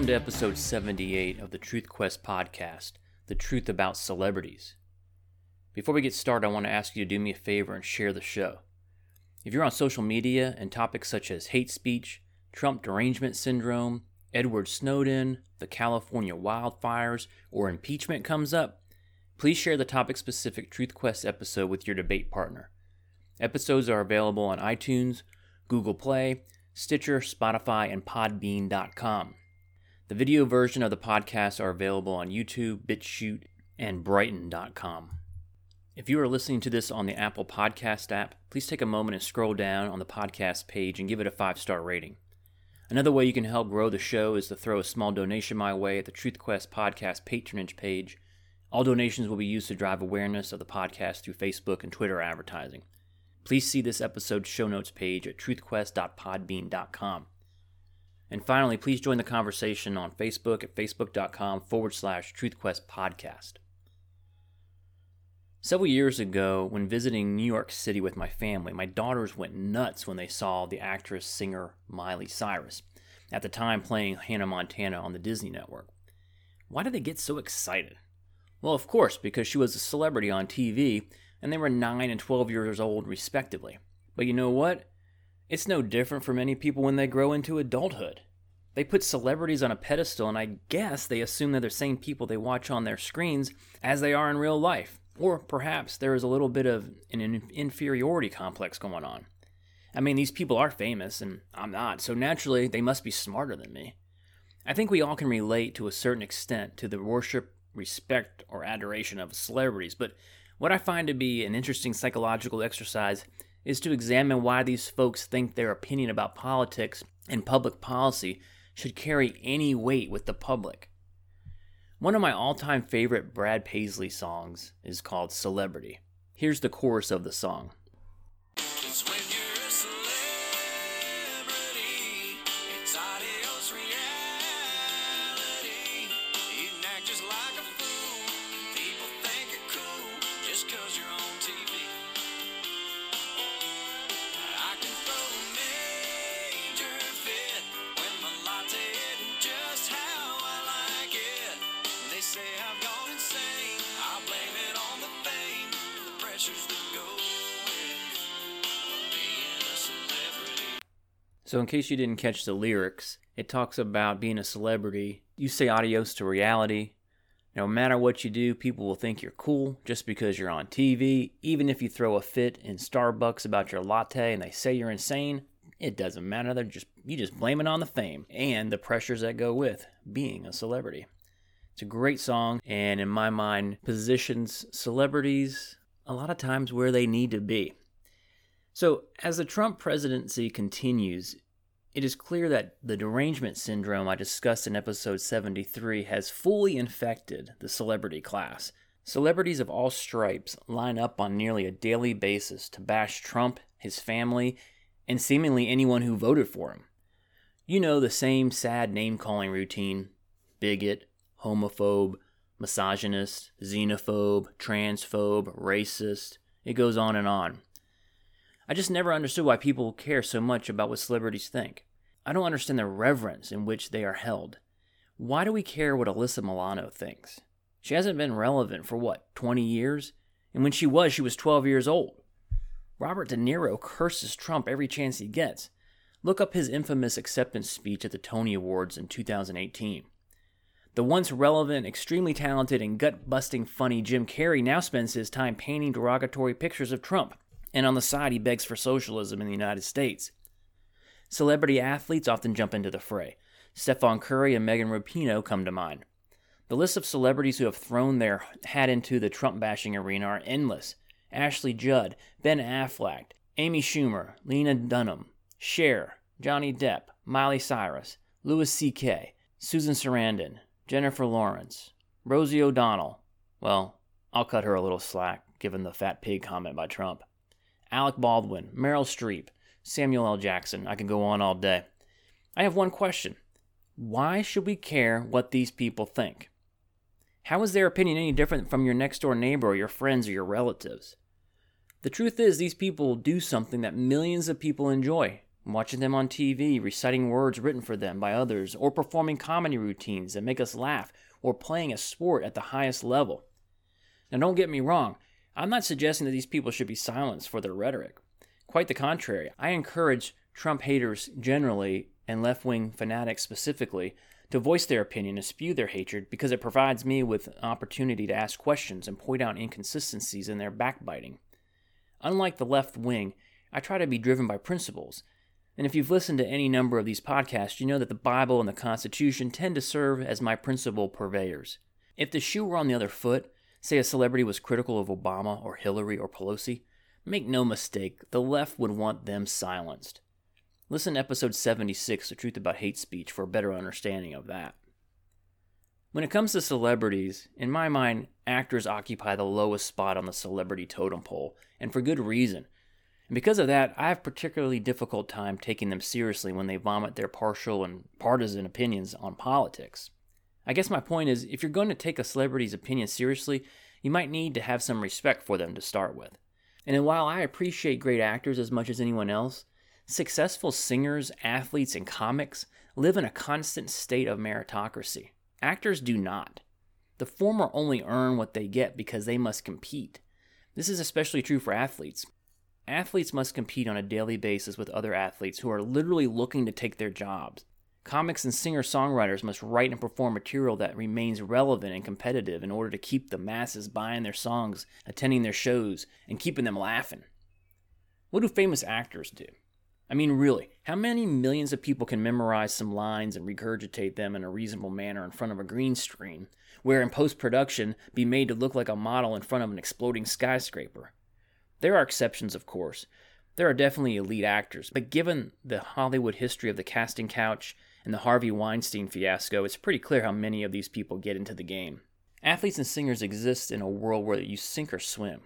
Welcome to episode 78 of the Truth Quest podcast, The Truth About Celebrities. Before we get started, I want to ask you to do me a favor and share the show. If you're on social media and topics such as hate speech, Trump derangement syndrome, Edward Snowden, the California wildfires, or impeachment comes up, please share the topic specific Truth Quest episode with your debate partner. Episodes are available on iTunes, Google Play, Stitcher, Spotify, and Podbean.com. The video version of the podcast are available on YouTube, BitChute, and Brighteon.com. If you are listening to this on the Apple Podcast app, please take a moment and scroll down on the podcast page and give it a five star rating. Another way you can help grow the show is to throw a small donation my way at the TruthQuest podcast patronage page. All donations will be used to drive awareness of the podcast through Facebook and Twitter advertising. Please see this episode's show notes page at truthquest.podbean.com. And finally, please join the conversation on Facebook at facebook.com forward slash truthquest podcast. Several years ago, when visiting New York City with my family, my daughters went nuts when they saw the actress singer Miley Cyrus, at the time playing Hannah Montana on the Disney Network. Why did they get so excited? Well, of course, because she was a celebrity on TV, and they were 9 and 12 years old, respectively. But you know what? It's no different for many people when they grow into adulthood. They put celebrities on a pedestal, and I guess they assume they're the same people they watch on their screens as they are in real life. Or perhaps there is a little bit of an inferiority complex going on. I mean, these people are famous, and I'm not, so naturally they must be smarter than me. I think we all can relate to a certain extent to the worship, respect, or adoration of celebrities, but what I find to be an interesting psychological exercise is to examine why these folks think their opinion about politics and public policy should carry any weight with the public. One of my all time favorite Brad Paisley songs is called Celebrity. Here's the chorus of the song. So, in case you didn't catch the lyrics, it talks about being a celebrity. You say adios to reality. No matter what you do, people will think you're cool just because you're on TV. Even if you throw a fit in Starbucks about your latte and they say you're insane, it doesn't matter. They're just you just blame it on the fame and the pressures that go with being a celebrity. It's a great song and in my mind positions celebrities a lot of times where they need to be. So, as the Trump presidency continues, it is clear that the derangement syndrome I discussed in episode 73 has fully infected the celebrity class. Celebrities of all stripes line up on nearly a daily basis to bash Trump, his family, and seemingly anyone who voted for him. You know the same sad name calling routine bigot, homophobe, misogynist, xenophobe, transphobe, racist. It goes on and on. I just never understood why people care so much about what celebrities think. I don't understand the reverence in which they are held. Why do we care what Alyssa Milano thinks? She hasn't been relevant for what, 20 years? And when she was, she was 12 years old. Robert De Niro curses Trump every chance he gets. Look up his infamous acceptance speech at the Tony Awards in 2018. The once relevant, extremely talented, and gut busting funny Jim Carrey now spends his time painting derogatory pictures of Trump and on the side, he begs for socialism in the United States. Celebrity athletes often jump into the fray. Stephen Curry and Megan Rapinoe come to mind. The list of celebrities who have thrown their hat into the Trump bashing arena are endless. Ashley Judd, Ben Affleck, Amy Schumer, Lena Dunham, Cher, Johnny Depp, Miley Cyrus, Louis C.K., Susan Sarandon, Jennifer Lawrence, Rosie O'Donnell. Well, I'll cut her a little slack, given the fat pig comment by Trump. Alec Baldwin, Meryl Streep, Samuel L. Jackson. I could go on all day. I have one question Why should we care what these people think? How is their opinion any different from your next door neighbor or your friends or your relatives? The truth is, these people do something that millions of people enjoy watching them on TV, reciting words written for them by others, or performing comedy routines that make us laugh, or playing a sport at the highest level. Now, don't get me wrong, I'm not suggesting that these people should be silenced for their rhetoric. Quite the contrary, I encourage Trump haters generally, and left wing fanatics specifically, to voice their opinion and spew their hatred because it provides me with an opportunity to ask questions and point out inconsistencies in their backbiting. Unlike the left wing, I try to be driven by principles. And if you've listened to any number of these podcasts, you know that the Bible and the Constitution tend to serve as my principal purveyors. If the shoe were on the other foot, say a celebrity was critical of Obama or Hillary or Pelosi, make no mistake, the left would want them silenced. Listen to episode 76, The Truth About Hate Speech, for a better understanding of that. When it comes to celebrities, in my mind, actors occupy the lowest spot on the celebrity totem pole, and for good reason. And because of that, I have particularly difficult time taking them seriously when they vomit their partial and partisan opinions on politics. I guess my point is if you're going to take a celebrity's opinion seriously, you might need to have some respect for them to start with. And while I appreciate great actors as much as anyone else, successful singers, athletes, and comics live in a constant state of meritocracy. Actors do not. The former only earn what they get because they must compete. This is especially true for athletes. Athletes must compete on a daily basis with other athletes who are literally looking to take their jobs. Comics and singer songwriters must write and perform material that remains relevant and competitive in order to keep the masses buying their songs, attending their shows, and keeping them laughing. What do famous actors do? I mean, really, how many millions of people can memorize some lines and regurgitate them in a reasonable manner in front of a green screen, where in post production be made to look like a model in front of an exploding skyscraper? There are exceptions, of course. There are definitely elite actors, but given the Hollywood history of the casting couch and the Harvey Weinstein fiasco, it's pretty clear how many of these people get into the game. Athletes and singers exist in a world where you sink or swim.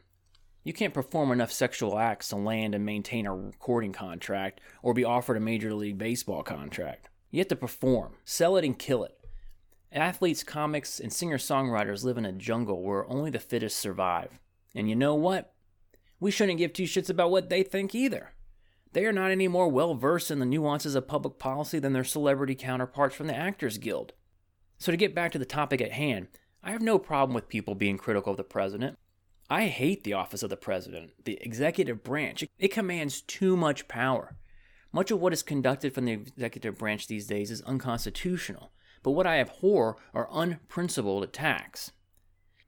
You can't perform enough sexual acts to land and maintain a recording contract or be offered a Major League Baseball contract. You have to perform, sell it, and kill it. Athletes, comics, and singer songwriters live in a jungle where only the fittest survive. And you know what? we shouldn't give two shits about what they think either. They are not any more well versed in the nuances of public policy than their celebrity counterparts from the Actors Guild. So, to get back to the topic at hand, I have no problem with people being critical of the president. I hate the office of the president, the executive branch. It commands too much power. Much of what is conducted from the executive branch these days is unconstitutional, but what I abhor are unprincipled attacks.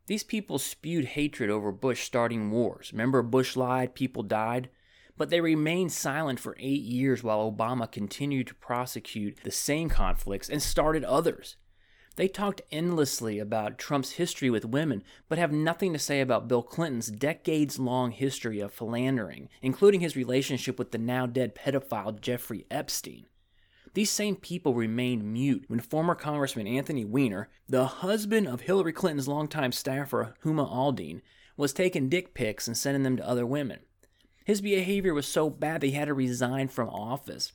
These people spewed hatred over Bush starting wars. Remember, Bush lied, people died? But they remained silent for eight years while Obama continued to prosecute the same conflicts and started others. They talked endlessly about Trump's history with women, but have nothing to say about Bill Clinton's decades long history of philandering, including his relationship with the now dead pedophile Jeffrey Epstein. These same people remained mute when former Congressman Anthony Weiner, the husband of Hillary Clinton's longtime staffer Huma Abedin, was taking dick pics and sending them to other women. His behavior was so bad that he had to resign from office.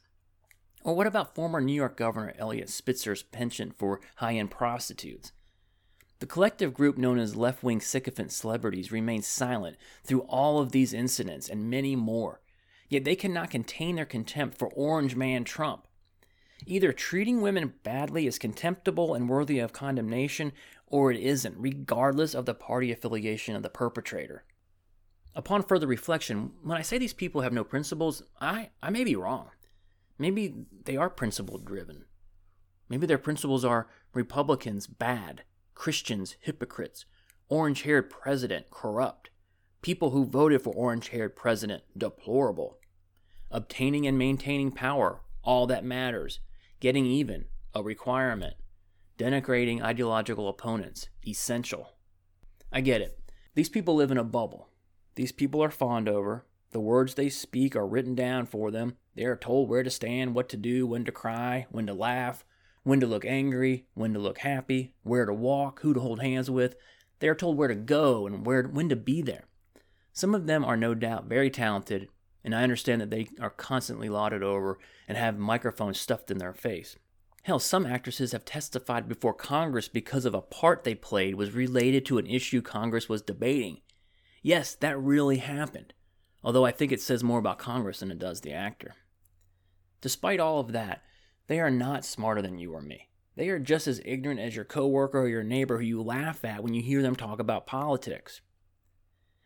Or what about former New York Governor Eliot Spitzer's penchant for high end prostitutes? The collective group known as left wing sycophant celebrities remains silent through all of these incidents and many more. Yet they cannot contain their contempt for Orange Man Trump. Either treating women badly is contemptible and worthy of condemnation, or it isn't, regardless of the party affiliation of the perpetrator. Upon further reflection, when I say these people have no principles, I, I may be wrong. Maybe they are principle driven. Maybe their principles are Republicans bad, Christians hypocrites, orange haired president corrupt, people who voted for orange haired president deplorable, obtaining and maintaining power all that matters, Getting even, a requirement. Denigrating ideological opponents, essential. I get it. These people live in a bubble. These people are fawned over. The words they speak are written down for them. They are told where to stand, what to do, when to cry, when to laugh, when to look angry, when to look happy, where to walk, who to hold hands with. They are told where to go and where when to be there. Some of them are no doubt very talented and I understand that they are constantly lauded over and have microphones stuffed in their face. Hell, some actresses have testified before Congress because of a part they played was related to an issue Congress was debating. Yes, that really happened, although I think it says more about Congress than it does the actor. Despite all of that, they are not smarter than you or me. They are just as ignorant as your coworker or your neighbor who you laugh at when you hear them talk about politics.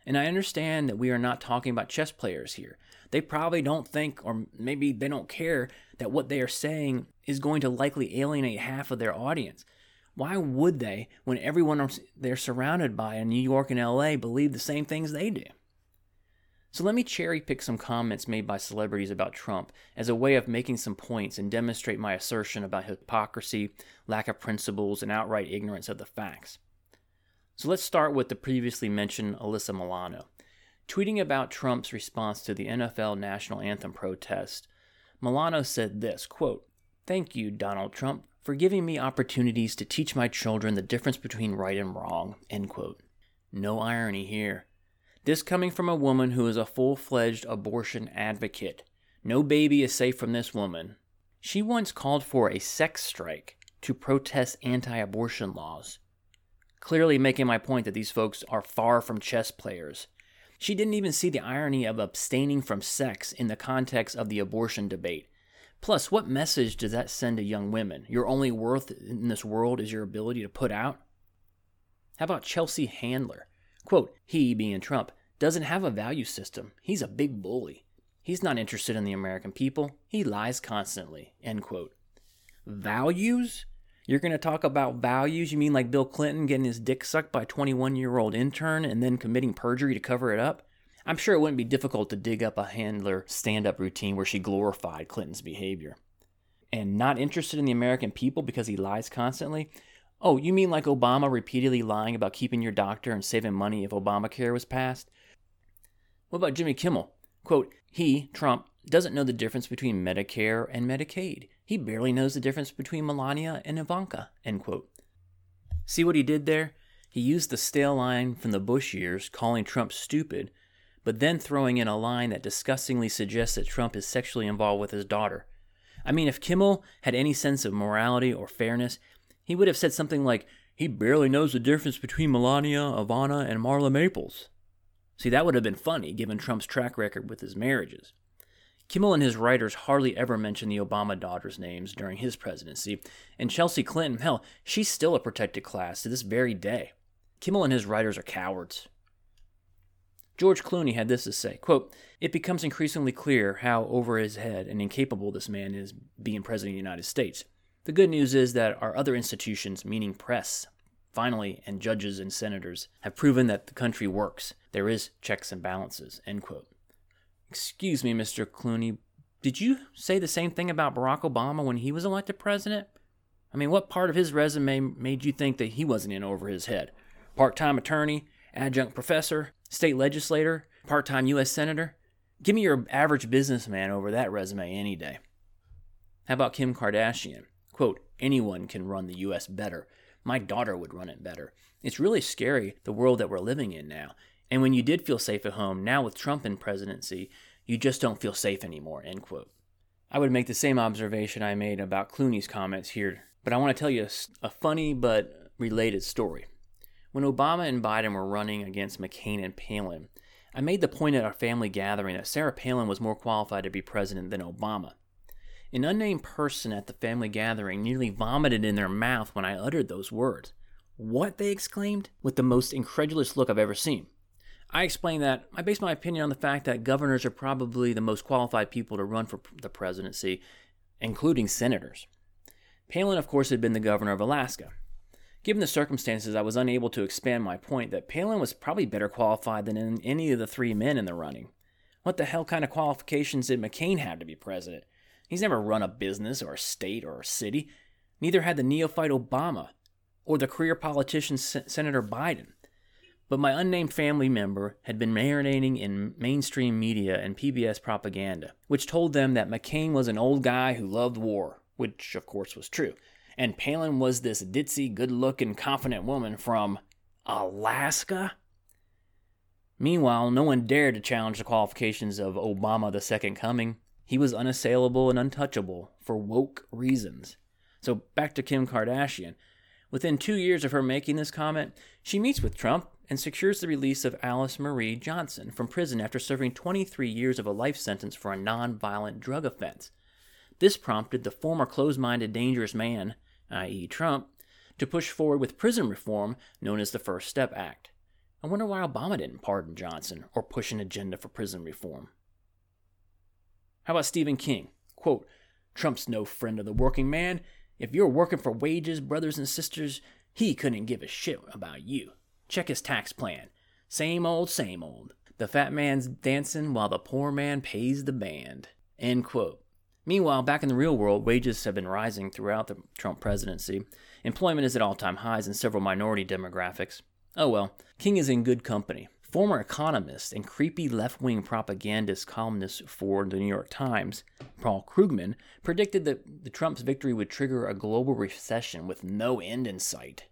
And I understand that we are not talking about chess players here. They probably don't think, or maybe they don't care, that what they are saying is going to likely alienate half of their audience. Why would they, when everyone they're surrounded by in New York and LA believe the same things they do? So let me cherry pick some comments made by celebrities about Trump as a way of making some points and demonstrate my assertion about hypocrisy, lack of principles, and outright ignorance of the facts. So let's start with the previously mentioned Alyssa Milano. Tweeting about Trump's response to the NFL national anthem protest, Milano said this quote, Thank you, Donald Trump, for giving me opportunities to teach my children the difference between right and wrong. End quote. No irony here. This coming from a woman who is a full fledged abortion advocate. No baby is safe from this woman. She once called for a sex strike to protest anti abortion laws. Clearly making my point that these folks are far from chess players. She didn't even see the irony of abstaining from sex in the context of the abortion debate. Plus, what message does that send to young women? Your only worth in this world is your ability to put out? How about Chelsea Handler? Quote, he, being Trump, doesn't have a value system. He's a big bully. He's not interested in the American people. He lies constantly. End quote. Values? You're going to talk about values? You mean like Bill Clinton getting his dick sucked by a 21 year old intern and then committing perjury to cover it up? I'm sure it wouldn't be difficult to dig up a handler stand up routine where she glorified Clinton's behavior. And not interested in the American people because he lies constantly? Oh, you mean like Obama repeatedly lying about keeping your doctor and saving money if Obamacare was passed? What about Jimmy Kimmel? Quote, he, Trump, doesn't know the difference between Medicare and Medicaid. He barely knows the difference between Melania and Ivanka, end quote. See what he did there? He used the stale line from the Bush years, calling Trump stupid, but then throwing in a line that disgustingly suggests that Trump is sexually involved with his daughter. I mean, if Kimmel had any sense of morality or fairness, he would have said something like, he barely knows the difference between Melania, Ivana, and Marla Maples. See, that would have been funny given Trump's track record with his marriages. Kimmel and his writers hardly ever mention the Obama daughters' names during his presidency, and Chelsea Clinton, hell, she's still a protected class to this very day. Kimmel and his writers are cowards. George Clooney had this to say quote, It becomes increasingly clear how over his head and incapable this man is being president of the United States. The good news is that our other institutions, meaning press, finally, and judges and senators, have proven that the country works. There is checks and balances. End quote. Excuse me, Mr. Clooney, did you say the same thing about Barack Obama when he was elected president? I mean, what part of his resume made you think that he wasn't in over his head? Part time attorney, adjunct professor, state legislator, part time U.S. senator? Give me your average businessman over that resume any day. How about Kim Kardashian? Quote, anyone can run the U.S. better. My daughter would run it better. It's really scary, the world that we're living in now. And when you did feel safe at home, now with Trump in presidency, you just don't feel safe anymore, end quote. I would make the same observation I made about Clooney's comments here, but I want to tell you a, a funny but related story. When Obama and Biden were running against McCain and Palin, I made the point at our family gathering that Sarah Palin was more qualified to be president than Obama. An unnamed person at the family gathering nearly vomited in their mouth when I uttered those words. What? they exclaimed, with the most incredulous look I've ever seen. I explained that I base my opinion on the fact that governors are probably the most qualified people to run for the presidency, including senators. Palin, of course, had been the governor of Alaska. Given the circumstances, I was unable to expand my point that Palin was probably better qualified than any of the three men in the running. What the hell kind of qualifications did McCain have to be president? He's never run a business or a state or a city. Neither had the neophyte Obama or the career politician Senator Biden. But my unnamed family member had been marinating in mainstream media and PBS propaganda, which told them that McCain was an old guy who loved war, which of course was true and Palin was this ditzy, good looking, confident woman from Alaska? Meanwhile, no one dared to challenge the qualifications of Obama the Second Coming. He was unassailable and untouchable for woke reasons. So back to Kim Kardashian. Within two years of her making this comment, she meets with Trump and secures the release of Alice Marie Johnson from prison after serving 23 years of a life sentence for a nonviolent drug offense. This prompted the former close minded, dangerous man, i.e., Trump, to push forward with prison reform known as the First Step Act. I wonder why Obama didn't pardon Johnson or push an agenda for prison reform. How about Stephen King? Quote, Trump's no friend of the working man. If you're working for wages, brothers and sisters, he couldn't give a shit about you. Check his tax plan. Same old, same old. The fat man's dancing while the poor man pays the band. End quote. Meanwhile, back in the real world, wages have been rising throughout the Trump presidency. Employment is at all time highs in several minority demographics. Oh well, King is in good company. Former economist and creepy left wing propagandist columnist for the New York Times, Paul Krugman, predicted that the Trump's victory would trigger a global recession with no end in sight.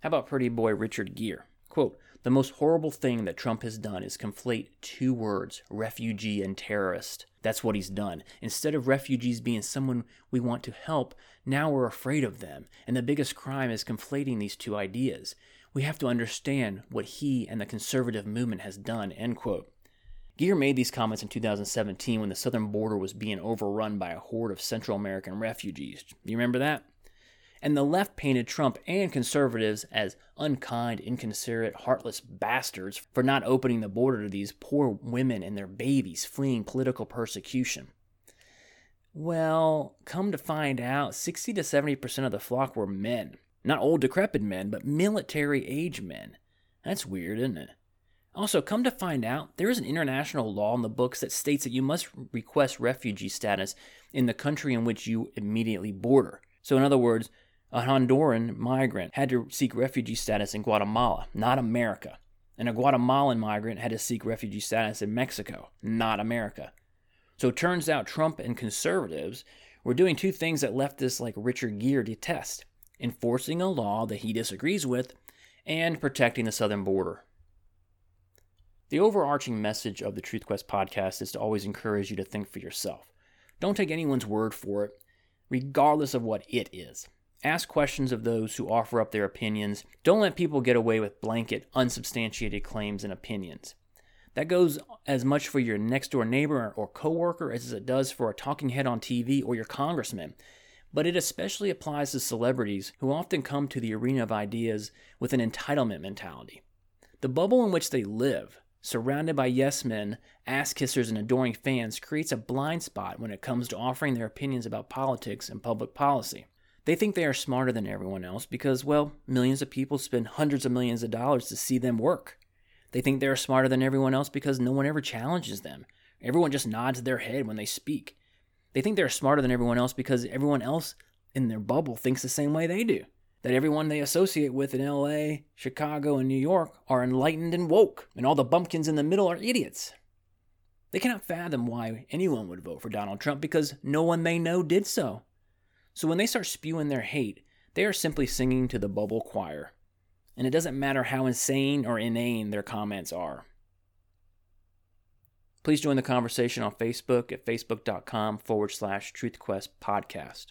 How about pretty boy Richard Gere? Quote, the most horrible thing that Trump has done is conflate two words, refugee and terrorist. That's what he's done. Instead of refugees being someone we want to help, now we're afraid of them. And the biggest crime is conflating these two ideas. We have to understand what he and the conservative movement has done. End quote. Gere made these comments in 2017 when the southern border was being overrun by a horde of Central American refugees. You remember that? And the left painted Trump and conservatives as unkind, inconsiderate, heartless bastards for not opening the border to these poor women and their babies fleeing political persecution. Well, come to find out, 60 to 70% of the flock were men. Not old, decrepit men, but military age men. That's weird, isn't it? Also, come to find out, there is an international law in the books that states that you must request refugee status in the country in which you immediately border. So, in other words, a Honduran migrant had to seek refugee status in Guatemala, not America. And a Guatemalan migrant had to seek refugee status in Mexico, not America. So it turns out Trump and conservatives were doing two things that leftists like Richard Gere detest enforcing a law that he disagrees with and protecting the southern border. The overarching message of the Truth Quest podcast is to always encourage you to think for yourself. Don't take anyone's word for it, regardless of what it is. Ask questions of those who offer up their opinions. Don't let people get away with blanket, unsubstantiated claims and opinions. That goes as much for your next door neighbor or coworker as it does for a talking head on TV or your congressman. But it especially applies to celebrities who often come to the arena of ideas with an entitlement mentality. The bubble in which they live, surrounded by yes men, ass kissers, and adoring fans, creates a blind spot when it comes to offering their opinions about politics and public policy. They think they are smarter than everyone else because, well, millions of people spend hundreds of millions of dollars to see them work. They think they're smarter than everyone else because no one ever challenges them. Everyone just nods their head when they speak. They think they're smarter than everyone else because everyone else in their bubble thinks the same way they do. That everyone they associate with in LA, Chicago, and New York are enlightened and woke, and all the bumpkins in the middle are idiots. They cannot fathom why anyone would vote for Donald Trump because no one they know did so. So when they start spewing their hate, they are simply singing to the bubble choir. And it doesn't matter how insane or inane their comments are. Please join the conversation on Facebook at facebook.com forward slash truthquest podcast.